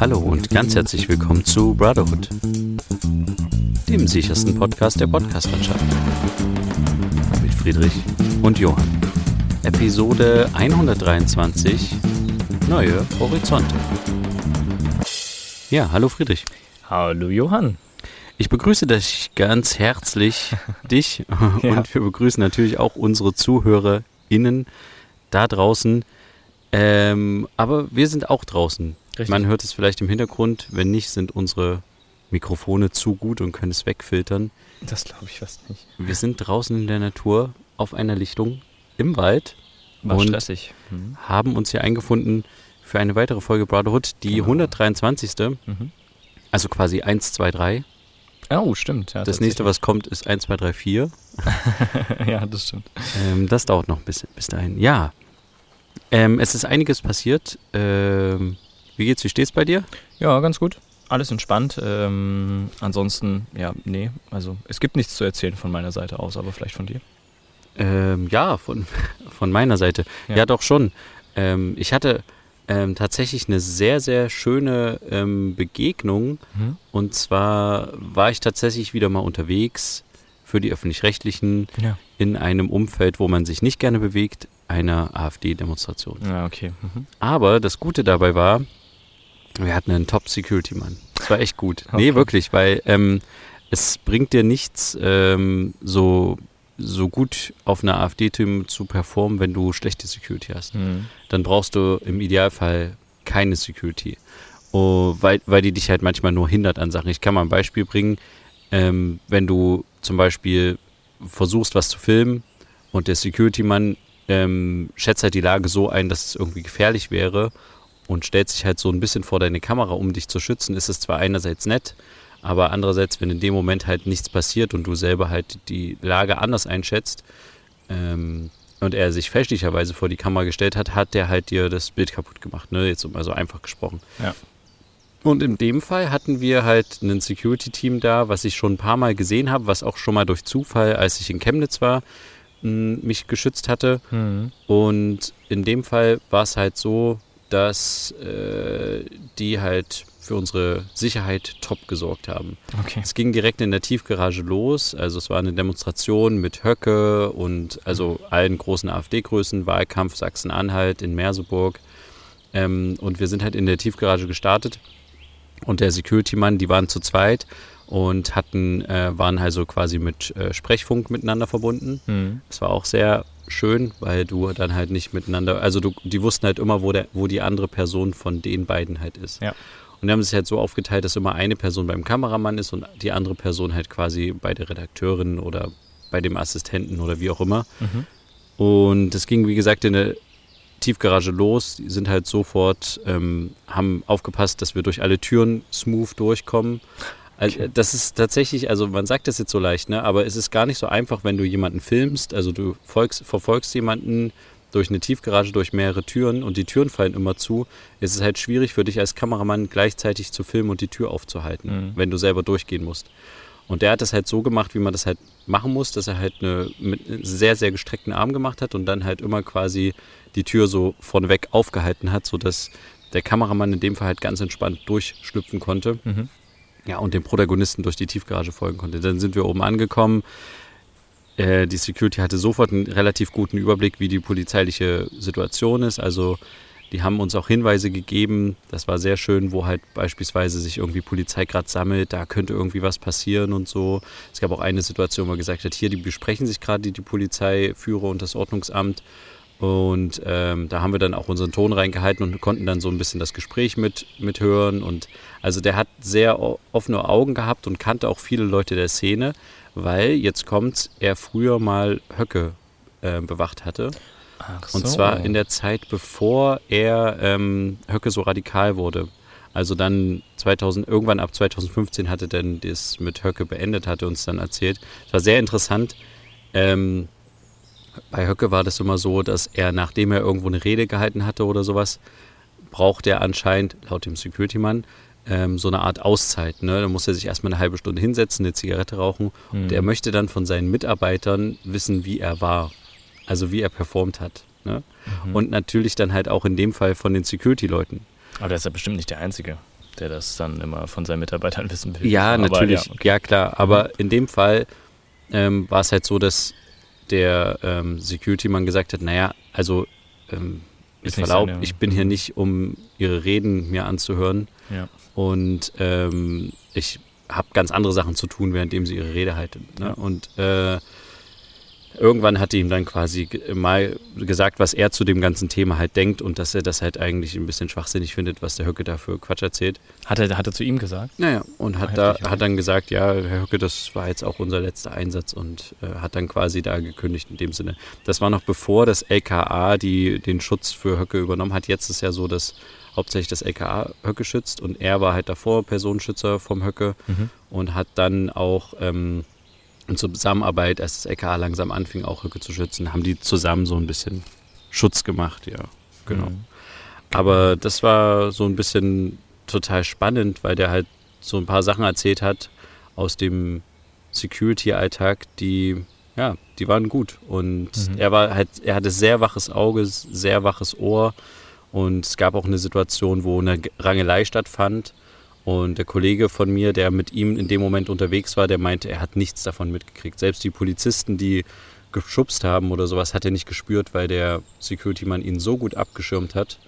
Hallo und ganz herzlich willkommen zu Brotherhood, dem sichersten Podcast der Podcastlandschaft. Mit Friedrich und Johann. Episode 123 Neue Horizonte. Ja, hallo Friedrich. Hallo Johann. Ich begrüße dich ganz herzlich, dich Ja. und wir begrüßen natürlich auch unsere ZuhörerInnen da draußen. Ähm, aber wir sind auch draußen. Richtig. Man hört es vielleicht im Hintergrund. Wenn nicht, sind unsere Mikrofone zu gut und können es wegfiltern. Das glaube ich fast nicht. Wir sind draußen in der Natur auf einer Lichtung im Wald War Und- stressig. Mhm. haben uns hier eingefunden für eine weitere Folge Brotherhood, die Genau. 123. Mhm. Also quasi 1, 2, 3. Oh, stimmt. Ja, Das nächste, was kommt, ist 1, 2, 3, 4. tatsächlich. ja, das stimmt. Ähm, das dauert noch ein bisschen bis dahin. Ja. Ähm, es ist einiges passiert. Ähm, wie geht's? Wie steht's bei dir? Ja, ganz gut. Alles entspannt. Ähm, ansonsten, ja, nee. Also, es gibt nichts zu erzählen von meiner Seite aus, aber vielleicht von dir. Ähm, ja, von, von meiner Seite. Ja, Ja. doch schon. Ähm, ich hatte ähm, tatsächlich eine sehr, sehr schöne ähm, Begegnung. Mhm. Und zwar war ich tatsächlich wieder mal unterwegs für die öffentlich-rechtlichen Ja. in einem Umfeld, wo man sich nicht gerne bewegt, einer AfD-Demonstration. Ja, okay. Mhm. Aber das Gute dabei war, wir hatten einen Top-Security-Mann. Das war echt gut. Nee, Okay. wirklich, weil ähm, es bringt dir nichts, ähm, so, so gut auf einer AfD-Team zu performen, wenn du schlechte Security hast. Mhm. Dann brauchst du im Idealfall keine Security. Oh, weil, weil die dich halt manchmal nur hindert an Sachen. Ich kann mal ein Beispiel bringen. Ähm, wenn du zum Beispiel versuchst, was zu filmen und der Security-Mann ähm, schätzt halt die Lage so ein, dass es irgendwie gefährlich wäre und stellt sich halt so ein bisschen vor deine Kamera, um dich zu schützen, ist es zwar einerseits nett, aber andererseits, wenn in dem Moment halt nichts passiert und du selber halt die Lage anders einschätzt ähm, und er sich fälschlicherweise vor die Kamera gestellt hat, hat der halt dir das Bild kaputt gemacht, ne? Jetzt mal so einfach gesprochen. Ja. Und in dem Fall hatten wir halt ein Security-Team da, was ich schon ein paar Mal gesehen habe, was auch schon mal durch Zufall, als ich in Chemnitz war, mich geschützt hatte. Mhm. Und in dem Fall war es halt so, dass äh, die halt für unsere Sicherheit top gesorgt haben. Okay. Es ging direkt in der Tiefgarage los. Also es war eine Demonstration mit Höcke und also allen großen AfD-Größen, Wahlkampf Sachsen-Anhalt in Merseburg. Ähm, und wir sind halt in der Tiefgarage gestartet. Und der Security-Mann, die waren zu zweit und hatten, äh, waren also quasi mit äh, Sprechfunk miteinander verbunden. Mhm. Das war auch sehr schön, weil du dann halt nicht miteinander, also du, die wussten halt immer, wo, der, wo die andere Person von den beiden halt ist. Ja. Und die haben es halt so aufgeteilt, dass immer eine Person beim Kameramann ist und die andere Person halt quasi bei der Redakteurin oder bei dem Assistenten oder wie auch immer. Mhm. Und es ging, wie gesagt, in der Tiefgarage los. Die sind halt sofort, ähm, haben aufgepasst, dass wir durch alle Türen smooth durchkommen. Also. Das ist tatsächlich, also man sagt das jetzt so leicht, ne? aber es ist gar nicht so einfach, wenn du jemanden filmst. Also du folgst, verfolgst jemanden durch eine Tiefgarage, durch mehrere Türen und die Türen fallen immer zu. Es ist halt schwierig für dich als Kameramann gleichzeitig zu filmen und die Tür aufzuhalten, Mhm. wenn du selber durchgehen musst. Und der hat das halt so gemacht, wie man das halt machen muss, dass er halt eine, mit einem sehr, sehr gestreckten Arm gemacht hat und dann halt immer quasi die Tür so vorneweg aufgehalten hat, sodass der Kameramann in dem Fall halt ganz entspannt durchschlüpfen konnte. Mhm. Ja, und dem Protagonisten durch die Tiefgarage folgen konnte. Dann sind wir oben angekommen. Äh, die Security hatte sofort einen relativ guten Überblick, wie die polizeiliche Situation ist. Also die haben uns auch Hinweise gegeben. Das war sehr schön, wo halt beispielsweise sich irgendwie Polizei gerade sammelt. Da könnte irgendwie was passieren und so. Es gab auch eine Situation, wo man gesagt hat, hier, die besprechen sich gerade die, die Polizeiführer und das Ordnungsamt. Und ähm, da haben wir dann auch unseren Ton reingehalten und konnten dann so ein bisschen das Gespräch mit, mithören. Und also der hat sehr offene Augen gehabt und kannte auch viele Leute der Szene, weil jetzt kommt er früher mal Höcke äh, bewacht hatte. Ach Und so. zwar in der Zeit, bevor er ähm, Höcke so radikal wurde. Also dann 2000, irgendwann ab 2015 hatte dann das mit Höcke beendet, hatte uns dann erzählt. Es war sehr interessant. Ähm, bei Höcke war das immer so, dass er, nachdem er irgendwo eine Rede gehalten hatte oder sowas, braucht er anscheinend, laut dem Security-Mann, ähm, so eine Art Auszeit. Ne? Da muss er sich erstmal eine halbe Stunde hinsetzen, eine Zigarette rauchen. Mhm. Und er möchte dann von seinen Mitarbeitern wissen, wie er war. Also wie er performt hat. Ne? Mhm. Und natürlich dann halt auch in dem Fall von den Security-Leuten. Aber der ist ja bestimmt nicht der Einzige. der das dann immer von seinen Mitarbeitern wissen will. Ja, Aber natürlich, ja, okay. ja klar. Aber in dem Fall ähm, war es halt so, dass der ähm, Security-Mann gesagt hat, naja, also ähm, mit Verlaub, ich bin hier nicht, um ihre Reden mir anzuhören Ja. und ähm, ich habe ganz andere Sachen zu tun, währenddem sie ihre Rede halten. Ne? Ja. Und äh, irgendwann hat er ihm dann quasi mal gesagt, was er zu dem ganzen Thema halt denkt und dass er das halt eigentlich ein bisschen schwachsinnig findet, was der Höcke da für Quatsch erzählt. Hat, er, hat er zu ihm gesagt? Naja, und hat, da, hat dann gesagt, ja, Herr Höcke, das war jetzt auch unser letzter Einsatz und äh, hat dann quasi da gekündigt in dem Sinne. Das war noch bevor das LKA die, den Schutz für Höcke übernommen hat. Jetzt ist ja so, dass hauptsächlich das LKA Höcke schützt und er war halt davor Personenschützer vom Höcke Mhm. und hat dann auch ähm, in Zusammenarbeit, als das LKA langsam anfing, auch Höcke zu schützen, haben die zusammen so ein bisschen Schutz gemacht, ja, genau. Mhm. Aber das war so ein bisschen total spannend, weil der halt so ein paar Sachen erzählt hat aus dem Security-Alltag, die, ja, die waren gut. Und Mhm. er war halt, er hatte sehr waches Auge, sehr waches Ohr. Und es gab auch eine Situation, wo eine Rangelei stattfand. Und der Kollege von mir, der mit ihm in dem Moment unterwegs war, der meinte, er hat nichts davon mitgekriegt. Selbst die Polizisten, die geschubst haben oder sowas, hat er nicht gespürt, weil der Security-Mann ihn so gut abgeschirmt hat.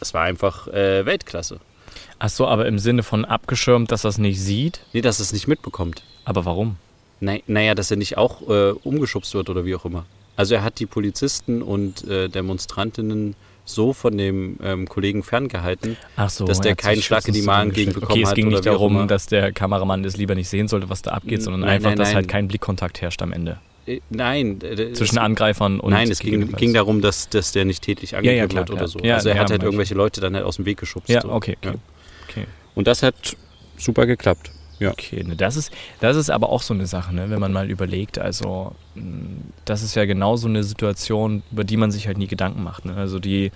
Das war einfach äh, Weltklasse. Ach so, aber im Sinne von abgeschirmt, dass er es nicht sieht? Nee, dass er es nicht mitbekommt. Aber warum? Nei- Naja, dass er nicht auch äh, umgeschubst wird oder wie auch immer. Also er hat die Polizisten und äh, Demonstrantinnen so von dem ähm, Kollegen ferngehalten. So, Dass der er hat keinen Schlag in die Magen zusammengestellt. gegenbekommen Okay, es hat ging nicht darum, dass der Kameramann das lieber nicht sehen sollte, was da abgeht, sondern Nein, einfach, nein, dass nein. halt kein Blickkontakt herrscht am Ende. Äh, nein. Zwischen es, Angreifern und Nein, es ging, ging darum, dass, dass der nicht tätlich ja, angegriffen klar, wird oder klar. so. Ja, also er ja, hat halt irgendwelche Leute dann halt aus dem Weg geschubst. Ja, okay, okay. Ja. okay. Und das hat super geklappt. Ja. Okay, ne, das, ist, das ist aber auch so eine Sache, ne, wenn man mal überlegt. Also, das ist ja genau so eine Situation, über die man sich halt nie Gedanken macht. Ne? Also, die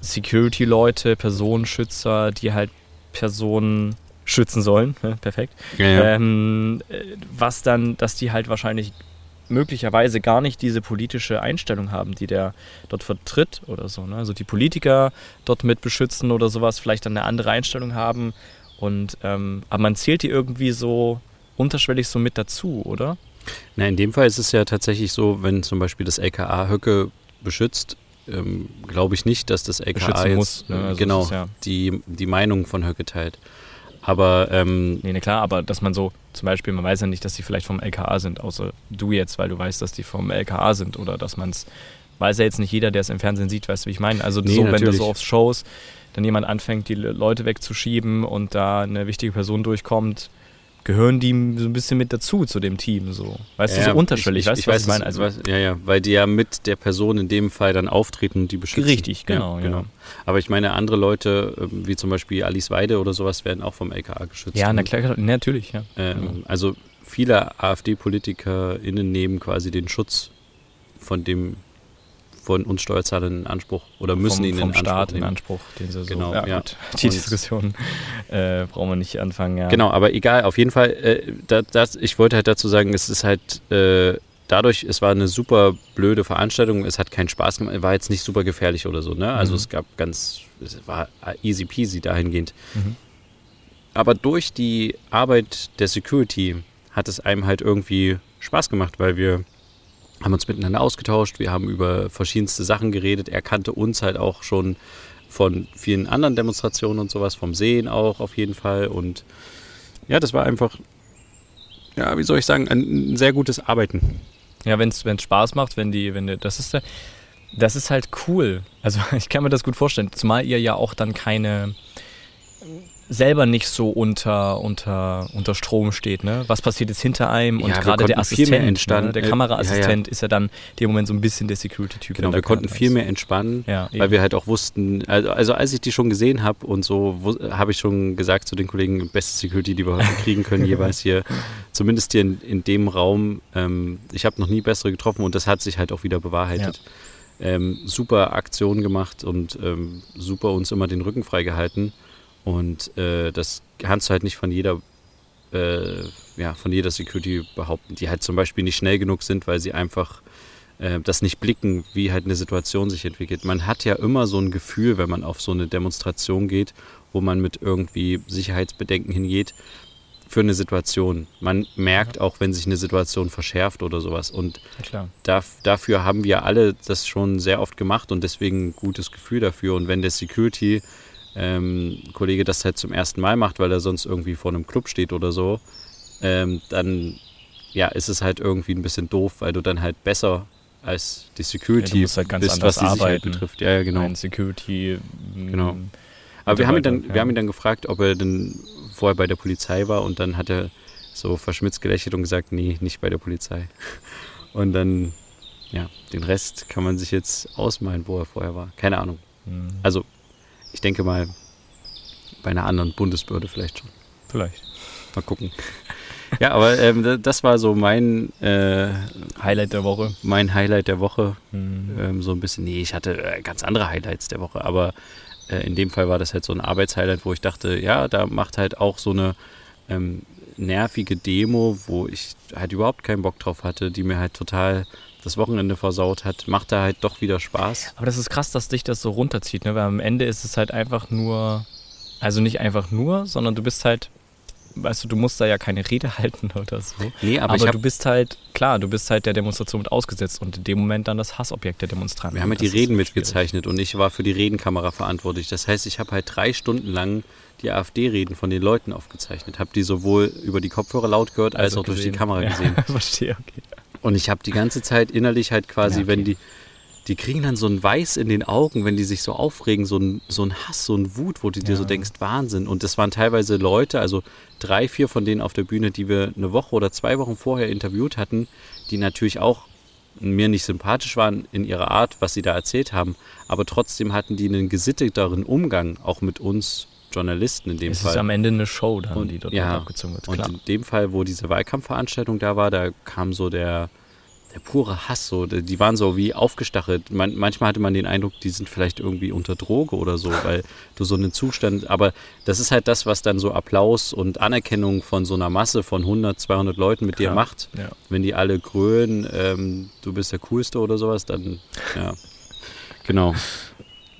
Security-Leute, Personenschützer, die halt Personen schützen sollen, ne? perfekt. Ja, ja. Ähm, äh, was dann, dass die halt wahrscheinlich möglicherweise gar nicht diese politische Einstellung haben, die der dort vertritt oder so. Ne? Also die Politiker dort mit beschützen oder sowas, vielleicht dann eine andere Einstellung haben. Und ähm, aber man zählt die irgendwie so unterschwellig so mit dazu, oder? Na, in dem Fall ist es ja tatsächlich so, wenn zum Beispiel das LKA Höcke beschützt, ähm, glaube ich nicht, dass das LKA jetzt muss, ne? äh, Also genau ist ja- die, die Meinung von Höcke teilt. Aber ähm, Nee, ne, klar, aber dass man so, zum Beispiel, man weiß ja nicht, dass die vielleicht vom LKA sind, außer du jetzt, weil du weißt, dass die vom LKA sind oder dass man es, weiß ja jetzt nicht jeder, der es im Fernsehen sieht, weißt du, wie ich meine? Also Nee, so, wenn natürlich. so auf Shows dann jemand anfängt, die Le- Leute wegzuschieben und da eine wichtige Person durchkommt, gehören die so ein bisschen mit dazu zu dem Team, so. Weißt du, ja, so unterschwellig, ich, weißt ich, du, was weiß, ich meine? Also, weiß, ja, ja, weil die ja mit der Person in dem Fall dann auftreten und die beschützen. Richtig, genau, Ja, genau. ja. Aber ich meine, andere Leute, ähm, wie zum Beispiel Alice Weide oder sowas, werden auch vom LKA geschützt. ja, na Und, klar, natürlich, ja. Ähm, also viele AfD-PolitikerInnen nehmen quasi den Schutz von dem von uns Steuerzahlern in Anspruch oder müssen vom, ihn vom in Anspruch Staat in nehmen. Anspruch, den sie so. Genau, ja, ja. gut. Die Und- Diskussion äh, brauchen wir nicht anfangen, ja. Genau, aber egal, auf jeden Fall, äh, da, das, ich wollte halt dazu sagen, es ist halt äh, dadurch, es war eine super blöde Veranstaltung, es hat keinen Spaß gemacht, war jetzt nicht super gefährlich oder so, ne? Also Mhm. es gab ganz, es war easy peasy dahingehend. Mhm. Aber durch die Arbeit der Security hat es einem halt irgendwie Spaß gemacht, weil wir haben uns miteinander ausgetauscht, wir haben über verschiedenste Sachen geredet. Er kannte uns halt auch schon von vielen anderen Demonstrationen und sowas, vom Sehen auch auf jeden Fall. Und ja, das war einfach, ja, wie soll ich sagen, ein, sehr gutes Arbeiten. Ja, wenn es Spaß macht, wenn die, wenn die, das ist das ist halt cool. Also ich kann mir das gut vorstellen, zumal ihr ja auch dann keine selber nicht so unter, unter, unter Strom steht, ne? Was passiert jetzt hinter einem und Ja, gerade der Assistent, ne? der Äh, Kameraassistent ist ja dann in dem Moment so ein bisschen der Security-Typ. Genau, wir konnten viel ist. mehr entspannen. Ja, Weil eben. wir halt auch wussten, also, also als ich die schon gesehen habe und so, habe ich schon gesagt zu den Kollegen, beste Security, die wir heute kriegen können, jeweils hier, zumindest hier in, in dem Raum. Ähm, ich habe noch nie bessere getroffen und das hat sich halt auch wieder bewahrheitet. Ähm, super Aktion gemacht und ähm, super uns immer den Rücken freigehalten. Und äh, das kannst du halt nicht von jeder, äh, ja, von jeder Security behaupten, die halt zum Beispiel nicht schnell genug sind, weil sie einfach äh, das nicht blicken, wie halt eine Situation sich entwickelt. Man hat ja immer so ein Gefühl, wenn man auf so eine Demonstration geht, wo man mit irgendwie Sicherheitsbedenken hingeht, für eine Situation. Man merkt ja. auch, wenn sich eine Situation verschärft oder sowas. Und ja, da, dafür haben wir alle das schon sehr oft gemacht und deswegen ein gutes Gefühl dafür. Und wenn der Security ähm, Kollege das halt zum ersten Mal macht, weil er sonst irgendwie vor einem Club steht oder so, ähm, dann ja, ist es halt irgendwie ein bisschen doof, weil du dann halt besser als die Security ja, halt bist, was die arbeiten. Sicherheit betrifft. Ja, ja, genau. Ein Security. Genau. Aber wir haben, ihn dann, ja. wir haben ihn dann gefragt, ob er denn vorher bei der Polizei war und dann hat er so verschmitzt gelächelt und gesagt, nee, nicht bei der Polizei. Und dann, ja, den Rest kann man sich jetzt ausmalen, wo er vorher war. Keine Ahnung. Mhm. Also, ich denke mal, bei einer anderen Bundesbehörde vielleicht schon. Vielleicht. Mal gucken. Ja, aber ähm, das war so mein äh, Highlight der Woche. Mein Highlight der Woche. Mhm. Ähm, so ein bisschen, nee, ich hatte äh, ganz andere Highlights der Woche, aber äh, in dem Fall war das halt so ein Arbeitshighlight, wo ich dachte, ja, da macht halt auch so eine ähm, nervige Demo, wo ich halt überhaupt keinen Bock drauf hatte, die mir halt total das Wochenende versaut hat, macht da halt doch wieder Spaß. Aber das ist krass, dass dich das so runterzieht, ne? weil am Ende ist es halt einfach nur, also nicht einfach nur, sondern du bist halt weißt du, du musst da ja keine Rede halten oder so. Nee, aber, aber du bist halt, klar, du bist halt der Demonstration mit ausgesetzt und in dem Moment dann das Hassobjekt der Demonstranten. Wir haben halt die Reden mitgezeichnet und ich war für die Redenkamera verantwortlich. Das heißt, ich habe halt drei Stunden lang die AfD-Reden von den Leuten aufgezeichnet. Habe die sowohl über die Kopfhörer laut gehört, als also auch gesehen. durch die Kamera gesehen. Ja, verstehe, okay. Und ich habe die ganze Zeit innerlich halt quasi, ja, okay. wenn die die kriegen dann so ein Weiß in den Augen, wenn die sich so aufregen, so ein, so ein Hass, so ein Wut, wo du ja. dir so denkst, Wahnsinn. Und das waren teilweise Leute, also drei, vier von denen auf der Bühne, die wir eine Woche oder zwei Wochen vorher interviewt hatten, die natürlich auch mir nicht sympathisch waren in ihrer Art, was sie da erzählt haben, aber trotzdem hatten die einen gesitteteren Umgang, auch mit uns Journalisten in dem es Fall. Es ist am Ende eine Show dann, und, die dort ja, abgezogen wird. Klar. Und in dem Fall, wo diese Wahlkampfveranstaltung da war, da kam so der der pure Hass, so, die waren so wie aufgestachelt. Man, manchmal hatte man den Eindruck, die sind vielleicht irgendwie unter Droge oder so, weil du so einen Zustand, aber das ist halt das, was dann so Applaus und Anerkennung von so einer Masse von 100, 200 Leuten mit Klar. dir macht. Ja. Wenn die alle grölen, ähm, du bist der Coolste oder sowas, dann, ja, genau.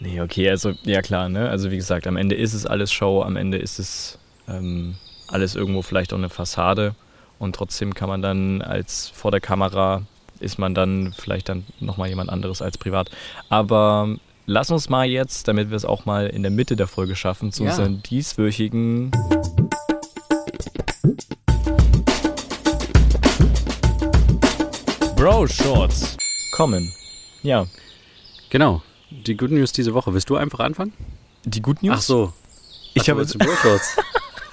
Nee, okay, also, ja klar, ne, also wie gesagt, am Ende ist es alles Show, am Ende ist es ähm, alles irgendwo vielleicht auch eine Fassade und trotzdem kann man dann als vor der Kamera ist man dann vielleicht dann nochmal jemand anderes als privat. Aber lass uns mal jetzt, damit wir es auch mal in der Mitte der Folge schaffen, zu ja. unseren dieswöchigen Bro Shorts kommen. Ja. Genau. Die Good News diese Woche. Willst du einfach anfangen? Die Good News? Ach so. Ich habe jetzt Bro Shorts.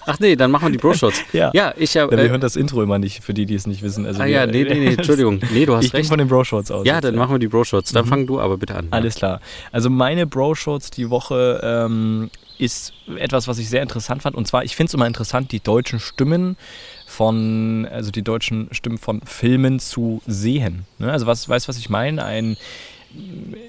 Ach nee, dann machen wir die Bro-Shots. ja. ja, ich habe. Ja, wir äh, hören das Intro immer nicht, für die, die es nicht wissen. Also ah ja, nee, nee, nee, Entschuldigung. Nee, du hast ich recht. Ich von den Bro-Shots aus. Ja, dann ja. machen wir die Bro-Shots. Dann mhm. fang du aber bitte an. Alles klar. Also meine Bro-Shots die Woche ähm, ist etwas, was ich sehr interessant fand. Und zwar, ich finde es immer interessant, die deutschen Stimmen von, also die deutschen Stimmen von Filmen zu sehen. Ne? Also was, weißt du, was ich meine? Ein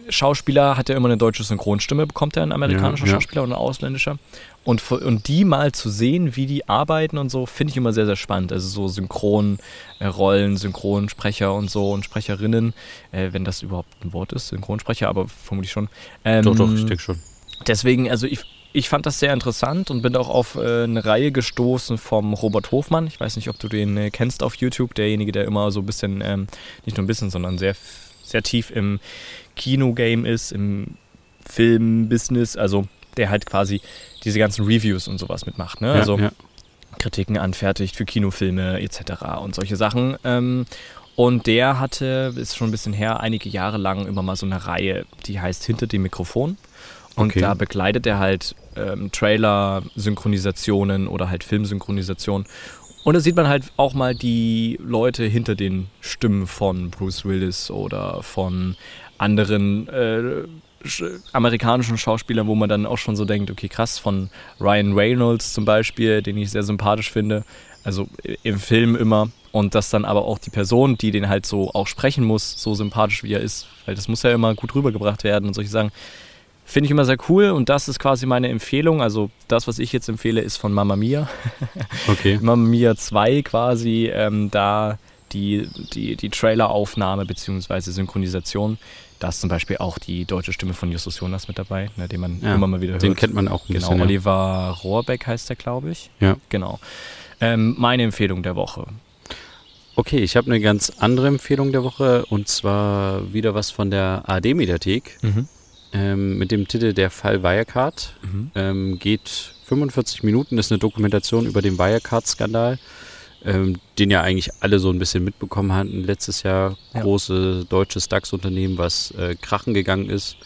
Schauspieler hat ja immer eine deutsche Synchronstimme, bekommt er ein amerikanischer ja, ja. Schauspieler oder ein ausländischer. Und, und die mal zu sehen, wie die arbeiten und so, finde ich immer sehr, sehr spannend. Also so Synchronrollen, äh, Synchronsprecher und so und Sprecherinnen, äh, wenn das überhaupt ein Wort ist, Synchronsprecher, aber vermutlich schon. Ähm, doch, doch, ich denke schon. Deswegen, also ich, ich fand das sehr interessant und bin auch auf äh, eine Reihe gestoßen vom Robert Hofmann. Ich weiß nicht, ob du den äh, kennst auf YouTube, derjenige, der immer so ein bisschen, ähm, nicht nur ein bisschen, sondern sehr sehr tief im Kinogame ist, im Filmbusiness, also der halt quasi diese ganzen Reviews und sowas mitmacht. Ne? Ja, also ja. Kritiken anfertigt für Kinofilme etc. und solche Sachen. Ähm, und der hatte, ist schon ein bisschen her, einige Jahre lang immer mal so eine Reihe, die heißt Hinter dem Mikrofon. Und okay. da begleitet er halt ähm, Trailer-Synchronisationen oder halt Filmsynchronisationen. Und da sieht man halt auch mal die Leute hinter den Stimmen von Bruce Willis oder von anderen äh, amerikanischen Schauspielern, wo man dann auch schon so denkt, okay, krass, von Ryan Reynolds zum Beispiel, den ich sehr sympathisch finde, also im Film immer. Und dass dann aber auch die Person, die den halt so auch sprechen muss, so sympathisch wie er ist, weil das muss ja immer gut rübergebracht werden und solche Sachen. Finde ich immer sehr cool und das ist quasi meine Empfehlung. Also das, was ich jetzt empfehle, ist von Mama Mia. Okay. Mama Mia 2 quasi, ähm, da die, die, die Traileraufnahme bzw. Synchronisation. Da ist zum Beispiel auch die deutsche Stimme von Justus Jonas mit dabei, ne, den man Ja, immer mal wieder hört. Den kennt man auch ein Genau, bisschen. Oliver Rohrbeck heißt der, glaube ich. Ja. Genau. Ähm, meine Empfehlung der Woche. Okay, ich habe eine ganz andere Empfehlung der Woche und zwar wieder was von der AD-Mediathek ähm, mit dem Titel Der Fall Wirecard. Mhm. Ähm, geht 45 Minuten, ist eine Dokumentation über den Wirecard-Skandal, ähm, den ja eigentlich alle so ein bisschen mitbekommen hatten. Letztes Jahr Ja. große deutsches DAX-Unternehmen, was äh, krachen gegangen ist.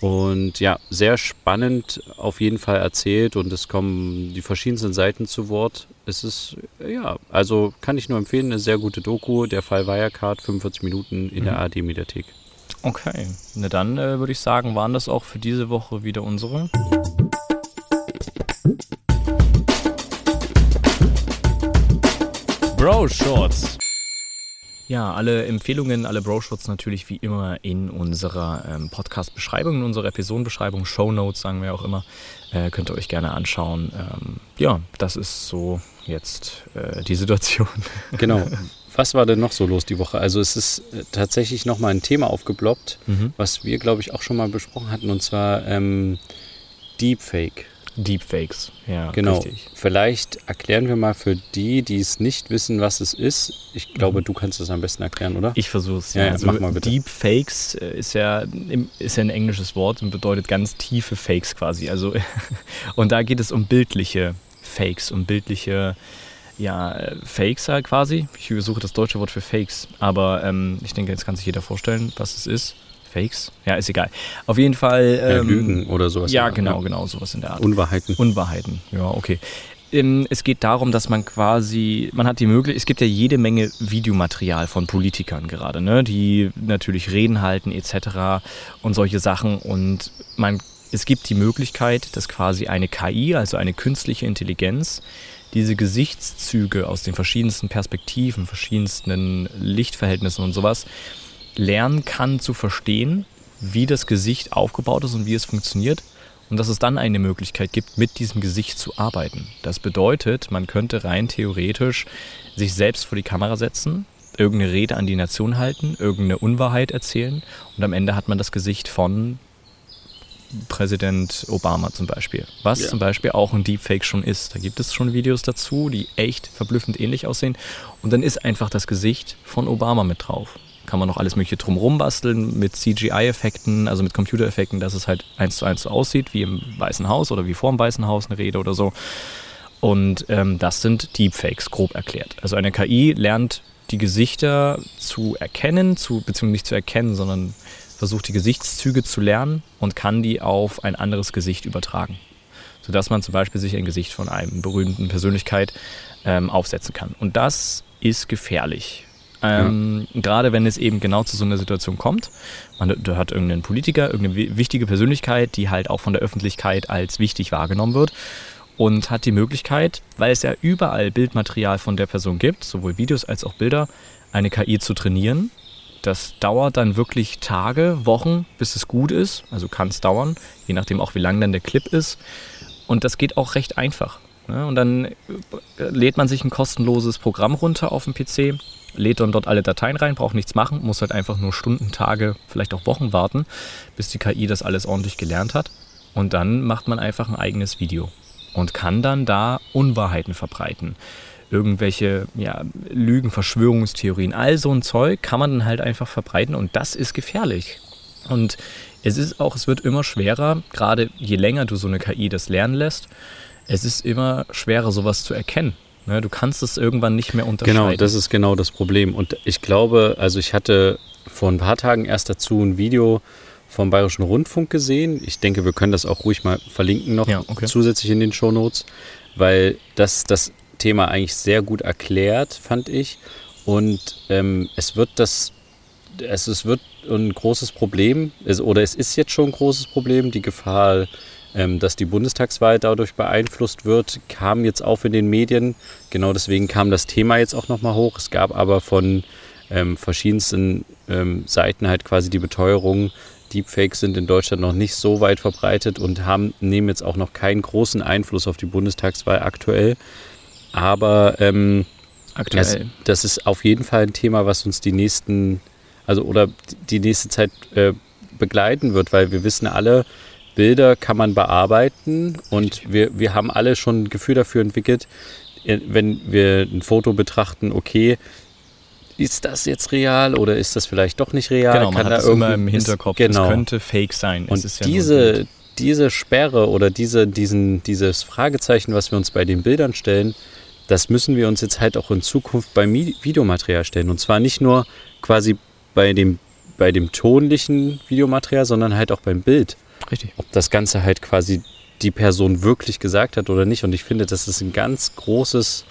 Und ja, sehr spannend auf jeden Fall erzählt und es kommen die verschiedensten Seiten zu Wort. Es ist, äh, ja, also kann ich nur empfehlen, eine sehr gute Doku. Der Fall Wirecard, 45 Minuten in der Mhm. AD-Mediathek. Okay, na dann äh, würde ich sagen, waren das auch für diese Woche wieder unsere. Bro Shorts. Ja, alle Empfehlungen, alle Bro-Shorts natürlich wie immer in unserer ähm, Podcast-Beschreibung, in unserer Episodenbeschreibung, Shownotes sagen wir auch immer. Äh, könnt ihr euch gerne anschauen. Ähm, ja, das ist so jetzt äh, die Situation. Genau. Was war denn noch so los die Woche? Also es ist äh, tatsächlich nochmal ein Thema aufgeploppt, Mhm. was wir, glaube ich, auch schon mal besprochen hatten, und zwar ähm, Deepfake. Deepfakes, ja, Genau. richtig. Vielleicht erklären wir mal für die, die es nicht wissen, was es ist. Ich glaube, du kannst es am besten erklären, oder? Mhm. Ich versuch's. Ja, ja, also mach mal bitte. Deepfakes äh, ist ja, ist ja ein englisches Wort und bedeutet ganz tiefe Fakes quasi. Also, und da geht es um bildliche Fakes, um bildliche äh, Fakes halt quasi. Ich suche das deutsche Wort für Fakes, aber ähm, ich denke, jetzt kann sich jeder vorstellen, was es ist. Fakes? Ja, ist egal. Auf jeden Fall. Ja, Ähm, Lügen oder sowas. Ja, genau, genau, sowas in der Art. Unwahrheiten. Unwahrheiten, ja, okay. Ähm, Es geht darum, dass man quasi, man hat die Möglichkeit, es gibt ja jede Menge Videomaterial von Politikern gerade, ne, die natürlich Reden halten etc. und solche Sachen und man, es gibt die Möglichkeit, dass quasi eine KI, also eine künstliche Intelligenz, diese Gesichtszüge aus den verschiedensten Perspektiven, verschiedensten Lichtverhältnissen und sowas lernen kann zu verstehen, wie das Gesicht aufgebaut ist und wie es funktioniert und dass es dann eine Möglichkeit gibt, mit diesem Gesicht zu arbeiten. Das bedeutet, man könnte rein theoretisch sich selbst vor die Kamera setzen, irgendeine Rede an die Nation halten, irgendeine Unwahrheit erzählen und am Ende hat man das Gesicht von Präsident Obama zum Beispiel. Was Ja. zum Beispiel auch ein Deepfake schon ist. Da gibt es schon Videos dazu, die echt verblüffend ähnlich aussehen. Und dann ist einfach das Gesicht von Obama mit drauf. Kann man noch alles mögliche drumrum basteln mit CGI-Effekten, also mit Computereffekten, dass es halt eins zu eins so aussieht, wie im Weißen Haus oder wie vor dem Weißen Haus eine Rede oder so. Und ähm, das sind Deepfakes, grob erklärt. Also eine KI lernt die Gesichter zu erkennen, zu, beziehungsweise nicht zu erkennen, sondern versucht die Gesichtszüge zu lernen und kann die auf ein anderes Gesicht übertragen. Sodass man zum Beispiel sich ein Gesicht von einem berühmten Persönlichkeit ähm, aufsetzen kann. Und das ist gefährlich. Ähm, Gerade wenn es eben genau zu so einer Situation kommt. Man da hat irgendeinen Politiker, irgendeine wi- wichtige Persönlichkeit, die halt auch von der Öffentlichkeit als wichtig wahrgenommen wird und hat die Möglichkeit, weil es ja überall Bildmaterial von der Person gibt, sowohl Videos als auch Bilder, eine KI zu trainieren. Das dauert dann wirklich Tage, Wochen, bis es gut ist. Also kann es dauern, je nachdem auch wie lang dann der Clip ist. Und das geht auch recht einfach. Ne? Und dann äh, lädt man sich ein kostenloses Programm runter auf dem PC, lädt dann dort alle Dateien rein, braucht nichts machen, muss halt einfach nur Stunden, Tage, vielleicht auch Wochen warten, bis die KI das alles ordentlich gelernt hat. Und dann macht man einfach ein eigenes Video und kann dann da Unwahrheiten verbreiten. Irgendwelche ja, Lügen, Verschwörungstheorien, all so ein Zeug kann man dann halt einfach verbreiten und das ist gefährlich. Und es ist auch, es wird immer schwerer, gerade je länger du so eine KI das lernen lässt, es ist immer schwerer, sowas zu erkennen. Ne, Du kannst es irgendwann nicht mehr unterscheiden. Genau, das ist genau das Problem. Und ich glaube, also ich hatte vor ein paar Tagen erst dazu ein Video vom Bayerischen Rundfunk gesehen. Ich denke, wir können das auch ruhig mal verlinken noch Ja, okay. zusätzlich in den Shownotes, weil das das Thema eigentlich sehr gut erklärt, fand ich. Und ähm, es wird das, es, es wird ein großes Problem, es, oder es ist jetzt schon ein großes Problem, die Gefahr, ähm, dass die Bundestagswahl dadurch beeinflusst wird, kam jetzt auf in den Medien. Genau deswegen kam das Thema jetzt auch nochmal hoch. Es gab aber von ähm, verschiedensten ähm, Seiten halt quasi die Beteuerung, Deepfakes sind in Deutschland noch nicht so weit verbreitet und haben, nehmen jetzt auch noch keinen großen Einfluss auf die Bundestagswahl aktuell. Aber ähm, aktuell. Das, das ist auf jeden Fall ein Thema, was uns die nächsten, also oder die nächste Zeit äh, begleiten wird, weil wir wissen alle, Bilder kann man bearbeiten und wir, wir haben alle schon ein Gefühl dafür entwickelt, äh, wenn wir ein Foto betrachten, okay, ist das jetzt real oder ist das vielleicht doch nicht real? Genau, man kann hat da immer im Hinterkopf, ist, genau. es könnte fake sein. Und ja diese, diese Sperre oder diese, diesen, dieses Fragezeichen, was wir uns bei den Bildern stellen, das müssen wir uns jetzt halt auch in Zukunft beim Videomaterial stellen. Und zwar nicht nur quasi bei dem, bei dem tonlichen Videomaterial, sondern halt auch beim Bild. Richtig. Ob das Ganze halt quasi die Person wirklich gesagt hat oder nicht. Und ich finde, das ist ein ganz großes,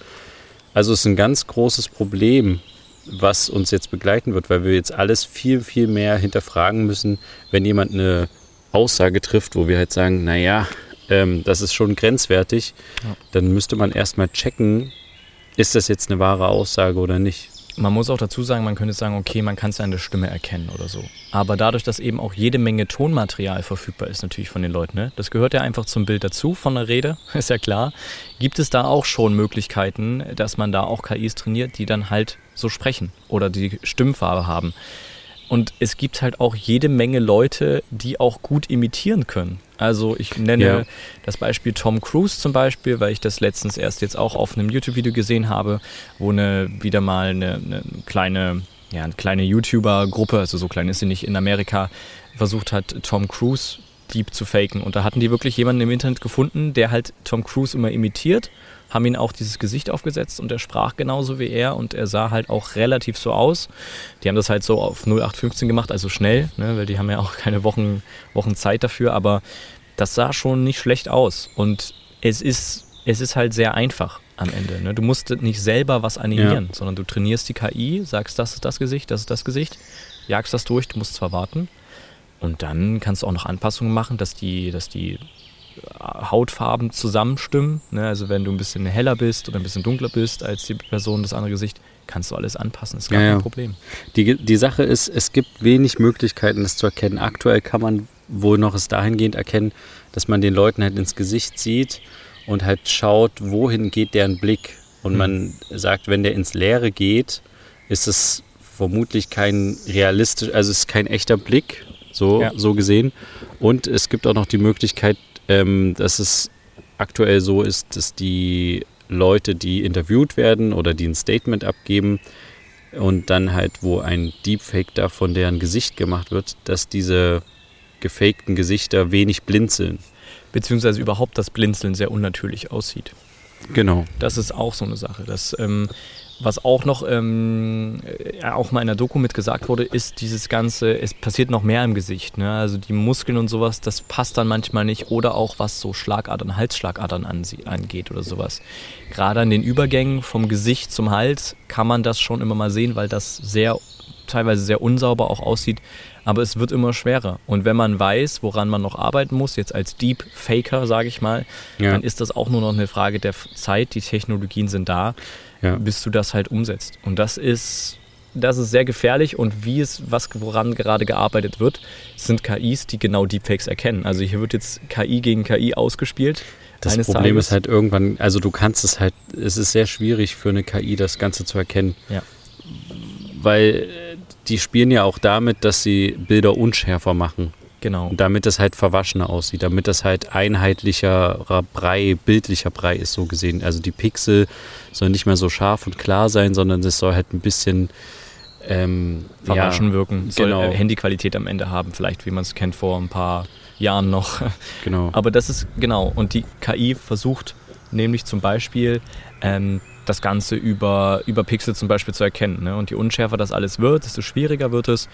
also es ist ein ganz großes Problem, was uns jetzt begleiten wird, weil wir jetzt alles viel, viel mehr hinterfragen müssen, wenn jemand eine Aussage trifft, wo wir halt sagen, naja, ähm, das ist schon grenzwertig, Ja. dann müsste man erstmal checken, ist das jetzt eine wahre Aussage oder nicht. Man muss auch dazu sagen, man könnte sagen, okay, man kann es an der Stimme erkennen oder so. Aber dadurch, dass eben auch jede Menge Tonmaterial verfügbar ist, natürlich von den Leuten, ne? das gehört ja einfach zum Bild dazu, von der Rede, ist ja klar. Gibt es da auch schon Möglichkeiten, dass man da auch KIs trainiert, die dann halt so sprechen oder die Stimmfarbe haben? Und es gibt halt auch jede Menge Leute, die auch gut imitieren können. Also ich nenne Ja. das Beispiel Tom Cruise zum Beispiel, weil ich das letztens erst jetzt auch auf einem YouTube-Video gesehen habe, wo eine wieder mal eine, eine kleine, ja, eine kleine YouTuber-Gruppe, also so klein ist sie nicht in Amerika, versucht hat, Tom Cruise Deep zu faken. Und da hatten die wirklich jemanden im Internet gefunden, der halt Tom Cruise immer imitiert, haben ihn auch dieses Gesicht aufgesetzt und er sprach genauso wie er und er sah halt auch relativ so aus. Die haben das halt so auf 0815 gemacht, also schnell, ne, weil die haben ja auch keine Wochen, Wochen Zeit dafür, aber das sah schon nicht schlecht aus. Und es ist, es ist halt sehr einfach am Ende. Ne? Du musst nicht selber was animieren, sondern du trainierst die KI, sagst, das ist das Gesicht, das ist das Gesicht, jagst das durch, du musst zwar warten. Und dann kannst du auch noch Anpassungen machen, dass die, dass die Hautfarben zusammenstimmen. Ne? Also wenn du ein bisschen heller bist oder ein bisschen dunkler bist als die Person das andere Gesicht, kannst du alles anpassen. Das ist gar Ja, kein. Problem. Die, die Sache ist, es gibt wenig Möglichkeiten, das zu erkennen. Aktuell kann man wohl noch es dahingehend erkennen, dass man den Leuten halt ins Gesicht sieht und halt schaut, wohin geht deren Blick. Und Mhm. man sagt, wenn der ins Leere geht, ist es vermutlich kein realistisch, also es ist kein echter Blick, so, Ja. so gesehen. Und es gibt auch noch die Möglichkeit, ähm, dass es aktuell so ist, dass die Leute, die interviewt werden oder die ein Statement abgeben, und dann halt, wo ein Deepfake da von deren Gesicht gemacht wird, dass diese gefakten Gesichter wenig blinzeln. Beziehungsweise überhaupt das Blinzeln sehr unnatürlich aussieht. Genau. Das ist auch so eine Sache. Das, ähm, was auch noch ähm, äh, auch mal in der Doku mit gesagt wurde, ist dieses Ganze, es passiert noch mehr im Gesicht. Ne? Also die Muskeln und sowas, das passt dann manchmal nicht. Oder auch was so Schlagadern, Halsschlagadern angeht oder sowas. Gerade an den Übergängen vom Gesicht zum Hals kann man das schon immer mal sehen, weil das sehr teilweise sehr unsauber auch aussieht, aber es wird immer schwerer. Und wenn man weiß, woran man noch arbeiten muss, jetzt als Deep Faker, sage ich mal, Ja. dann ist das auch nur noch eine Frage der Zeit. Die Technologien sind da, Ja. bis du das halt umsetzt. Und das ist, das ist sehr gefährlich. Und wie es, was, woran gerade gearbeitet wird, sind KIs, die genau Deepfakes erkennen. Also hier wird jetzt KI gegen KI ausgespielt. Das eines Problem Tages. ist halt irgendwann, also du kannst es halt, es ist sehr schwierig für eine KI, das Ganze zu erkennen. Ja. Weil die spielen ja auch damit, dass sie Bilder unschärfer machen. Genau. Und damit es halt verwaschener aussieht, damit das halt einheitlicherer Brei, bildlicher Brei ist, so gesehen. Also die Pixel sollen nicht mehr so scharf und klar sein, sondern es soll halt ein bisschen ähm, Verwaschen ja, wirken. Soll genau. äh, Handyqualität am Ende haben, vielleicht wie man es kennt vor ein paar Jahren noch. Genau. Aber das ist genau. Und die KI versucht nämlich zum Beispiel ähm, das Ganze über, über Pixel zum Beispiel zu erkennen. Ne? Und je unschärfer das alles wird, desto schwieriger wird es.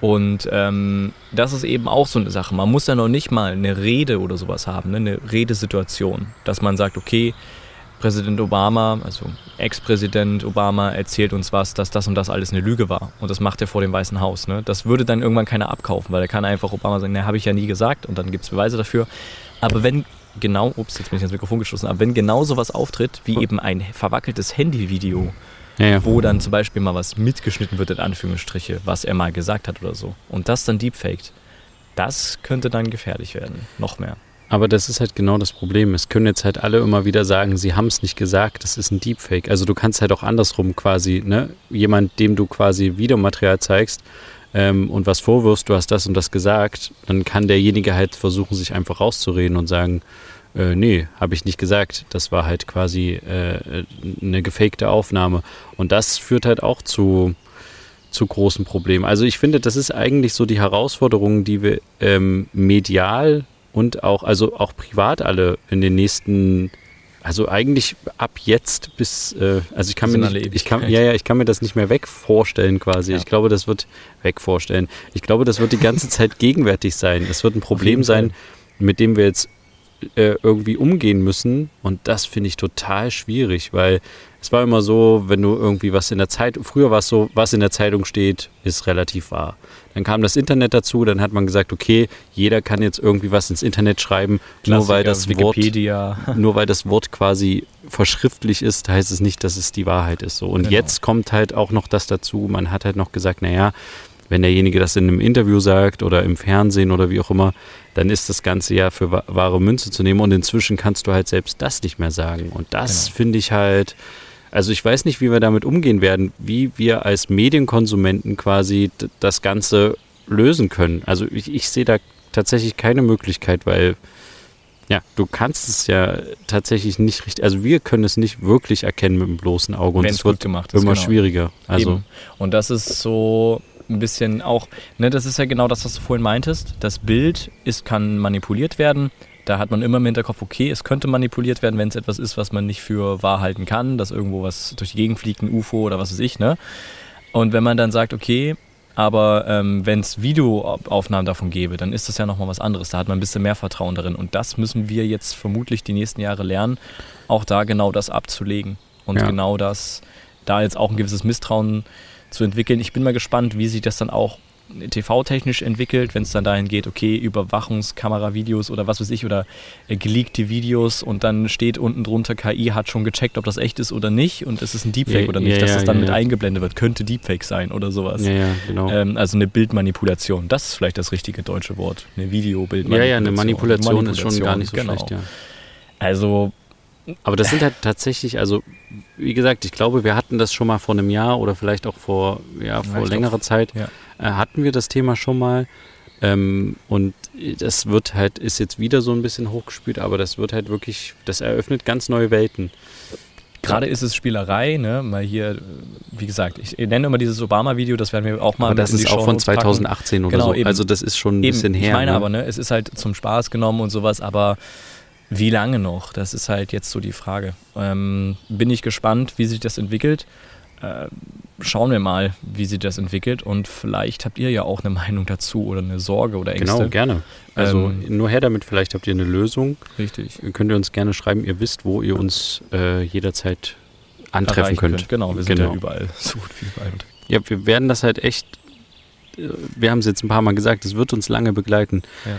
Und ähm, das ist eben auch so eine Sache. Man muss ja noch nicht mal eine Rede oder sowas haben, ne? eine Redesituation, dass man sagt, okay, Präsident Obama, also Ex-Präsident Obama erzählt uns was, dass das und das alles eine Lüge war. Und das macht er vor dem Weißen Haus. Ne? Das würde dann irgendwann keiner abkaufen, weil er kann einfach Obama sagen, ne, habe ich ja nie gesagt und dann gibt es Beweise dafür. Aber wenn genau, ups, jetzt bin ich ans Mikrofon gestoßen, aber wenn genau sowas auftritt, wie eben ein verwackeltes Handyvideo, ja, ja. wo dann zum Beispiel mal was mitgeschnitten wird, in Anführungsstriche, was er mal gesagt hat oder so, und das dann deepfaked, das könnte dann gefährlich werden. Noch mehr. Aber das ist halt genau das Problem. Es können jetzt halt alle immer wieder sagen, sie haben es nicht gesagt, das ist ein Deepfake. Also du kannst halt auch andersrum quasi, ne, jemand, dem du quasi Videomaterial zeigst ähm, und was vorwirfst, du hast das und das gesagt, dann kann derjenige halt versuchen, sich einfach rauszureden und sagen, äh, nee, habe ich nicht gesagt. Das war halt quasi äh, eine gefakte Aufnahme. Und das führt halt auch zu, zu großen Problemen. Also ich finde, das ist eigentlich so die Herausforderung, die wir ähm, medial und auch, also auch privat alle in den nächsten also eigentlich ab jetzt bis, äh, also ich kann mir nicht, ich kann, ja, ja, ich kann mir das nicht mehr weg vorstellen quasi. Ja. Ich glaube, das wird weg vorstellen. Ich glaube, das wird die ganze Zeit gegenwärtig sein. Es wird ein Problem sein, mit dem wir jetzt äh, irgendwie umgehen müssen. Und das finde ich total schwierig, weil es war immer so, wenn du irgendwie was in der Zeit, früher war es so, was in der Zeitung steht, ist relativ wahr. Dann kam das Internet dazu, dann hat man gesagt, okay, jeder kann jetzt irgendwie was ins Internet schreiben, nur weil das Wikipedia. Wort, nur weil das Wort quasi verschriftlich ist, heißt es nicht, dass es die Wahrheit ist. So. Und genau. jetzt kommt halt auch noch das dazu, man hat halt noch gesagt, naja, wenn derjenige das in einem Interview sagt oder im Fernsehen oder wie auch immer, dann ist das Ganze ja für wahre Münze zu nehmen und inzwischen kannst du halt selbst das nicht mehr sagen. Und das genau. finde ich halt, also ich weiß nicht, wie wir damit umgehen werden, wie wir als Medienkonsumenten quasi das Ganze lösen können. Also ich, ich sehe da tatsächlich keine Möglichkeit, weil ja, du kannst es ja tatsächlich nicht richtig, also wir können es nicht wirklich erkennen mit dem bloßen Auge und es wird gemacht ist, immer genau. schwieriger. Also Eben. und das ist so ein bisschen auch, ne, das ist ja genau das, was du vorhin meintest. Das Bild ist, kann manipuliert werden. Da hat man immer im Hinterkopf, okay, es könnte manipuliert werden, wenn es etwas ist, was man nicht für wahr halten kann, dass irgendwo was durch die Gegend fliegt, ein UFO oder was weiß ich, ne? Und wenn man dann sagt, okay, aber ähm, wenn es Videoaufnahmen davon gäbe, dann ist das ja nochmal was anderes. Da hat man ein bisschen mehr Vertrauen darin. Und das müssen wir jetzt vermutlich die nächsten Jahre lernen, auch da genau das abzulegen. Und ja. genau das, da jetzt auch ein gewisses Misstrauen zu entwickeln. Ich bin mal gespannt, wie sich das dann auch TV-technisch entwickelt, wenn es dann dahin geht, okay, Überwachungskamera-Videos oder was weiß ich, oder äh, geleakte Videos und dann steht unten drunter, KI hat schon gecheckt, ob das echt ist oder nicht und es ist ein Deepfake ja, oder nicht, ja, dass ja, das dann mit eingeblendet wird, könnte Deepfake sein oder sowas. Genau. Ähm, also eine Bildmanipulation, das ist vielleicht das richtige deutsche Wort. Eine Videobildmanipulation. Ja, ja, eine Manipulation, Manipulation ist schon gar nicht so genau. schlecht, ja. Also aber das sind halt tatsächlich, also wie gesagt, ich glaube, wir hatten das schon mal vor einem Jahr oder vielleicht auch vor, ja, vor längerer Zeit, ja. Äh, hatten wir das Thema schon mal. Ähm, und das wird halt, ist jetzt wieder so ein bisschen hochgespült, aber das wird halt wirklich, das eröffnet ganz neue Welten. Gerade ist es Spielerei, ne? Mal hier, wie gesagt, ich nenne immer dieses Obama-Video, das werden wir auch mal. Aber das ist auch von 2018 packen. oder genau, so. Eben. Also das ist schon ein eben, bisschen her. Ich meine ne? aber, ne, es ist halt zum Spaß genommen und sowas, aber wie lange noch? Das ist halt jetzt so die Frage. Ähm, bin ich gespannt, wie sich das entwickelt. Äh, schauen wir mal, wie sich das entwickelt und vielleicht habt ihr ja auch eine Meinung dazu oder eine Sorge oder Ängste. Genau, gerne. Also ähm, nur her damit, vielleicht habt ihr eine Lösung. Richtig. Könnt ihr uns gerne schreiben, ihr wisst, wo ihr uns äh, jederzeit antreffen könnt. könnt. Genau, wir sind genau. ja überall so gut wie überall. Ja, wir werden das halt echt, äh, wir haben es jetzt ein paar Mal gesagt, es wird uns lange begleiten. Ja.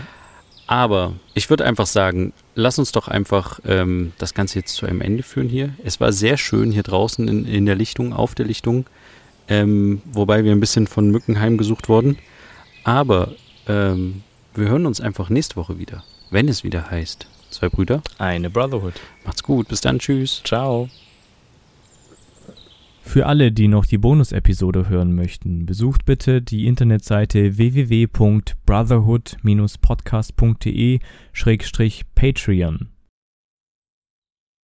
Aber ich würde einfach sagen, lass uns doch einfach ähm, das Ganze jetzt zu einem Ende führen hier. Es war sehr schön hier draußen in, in der Lichtung, auf der Lichtung, ähm, wobei wir ein bisschen von Mücken heimgesucht wurden. Aber ähm, wir hören uns einfach nächste Woche wieder, wenn es wieder heißt. Zwei Brüder. Eine Brotherhood. Macht's gut. Bis dann. Tschüss. Ciao. Für alle, die noch die Bonus-Episode hören möchten, besucht bitte die Internetseite www.brotherhood-podcast.de-patreon.